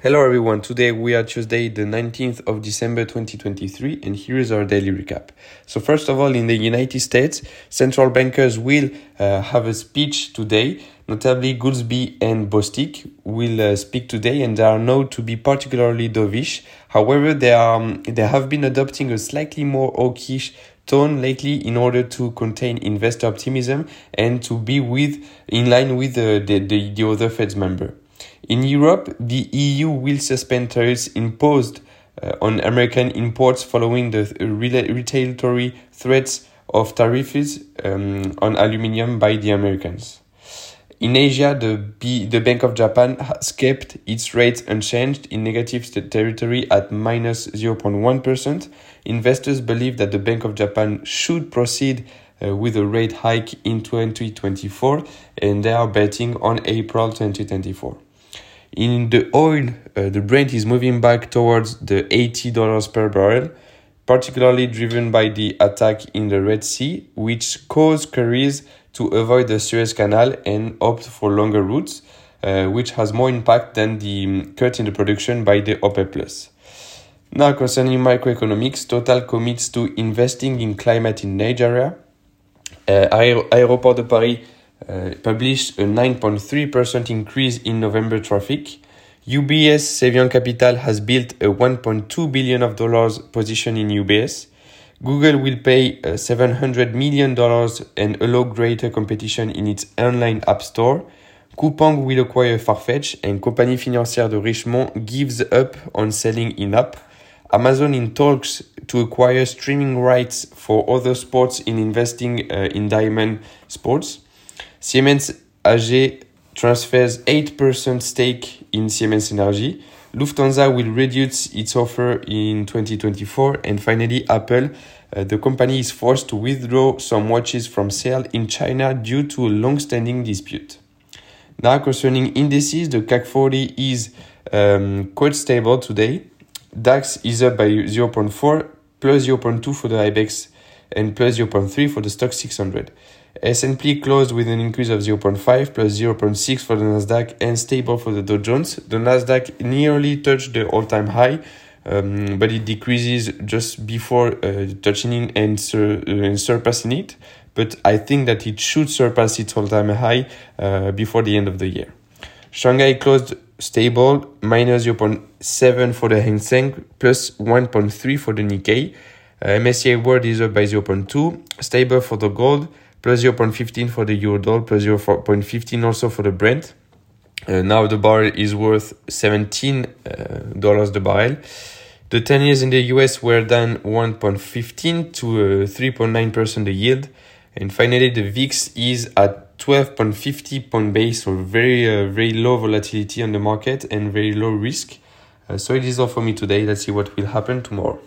Hello everyone, today we are Tuesday the 19th of December 2023 and here is our daily recap. So first of all, in the United States, central bankers will uh, have a speech today, notably Goolsbee and Bostic will uh, speak today and they are known to be particularly dovish. However, they, are, um, they have been adopting a slightly more hawkish tone lately in order to contain investor optimism and to be with in line with the, the, the, the other Fed's member. In Europe, the EU will suspend tariffs imposed uh, on American imports following the retaliatory threats of tariffs um, on aluminium by the Americans. In Asia, the, B, the Bank of Japan has kept its rates unchanged in negative territory at minus 0.1. Investors believe that the Bank of Japan should proceed uh, with a rate hike in 2024 and they are betting on April 2024. In the oil, uh, the Brent is moving back towards the $80 per barrel, particularly driven by the attack in the Red Sea, which caused carriers to avoid the Suez Canal and opt for longer routes, uh, which has more impact than the um, cut in the production by the OPEC+. Now, concerning microeconomics, Total commits to investing in climate in Nigeria. Uh, Aéroport de Paris uh, published a 9.3% increase in November traffic. UBS Cevian Capital has built a 1.2 billion of dollars position in UBS. Google will pay uh, 700 million dollars and allow greater competition in its online app store. Coupang will acquire Farfetch and Compagnie Financière de Richemont gives up on selling YNAP. Amazon in talks to acquire streaming rights for other sports in investing uh, in diamond sports. Siemens AG transfers 8% stake in Siemens Energy. Lufthansa will reduce its offer in 2024. And finally, Apple, uh, the company is forced to withdraw some watches from sale in China due to a long standing dispute. Now, concerning indices, the CAC 40 is um, quite stable today. DAX is up by 0.4, plus 0.2 for the IBEX, and plus 0.3 for the Stoxx 600. S&P closed with an increase of 0.5 plus 0.6 for the Nasdaq and stable for the Dow Jones. The Nasdaq nearly touched the all-time high, um, but it decreases just before uh, touching and, sur- uh, and surpassing it. But I think that it should surpass its all-time high uh, before the end of the year. Shanghai closed stable, minus 0.7 for the Hang Seng, plus 1.3 for the Nikkei. Uh, MSCI World is up by 0.2, stable for the gold, plus 0.15 for the Eurodollar, plus 0.15 also for the Brent. Uh, now the barrel is worth $17 uh, the barrel. The 10 years in the US were down 1.15 to 3.9% uh, the yield. And finally, the VIX is at 12.50 point base, so very, uh, very low volatility on the market and very low risk. Uh, so it is all for me today. Let's see what will happen tomorrow.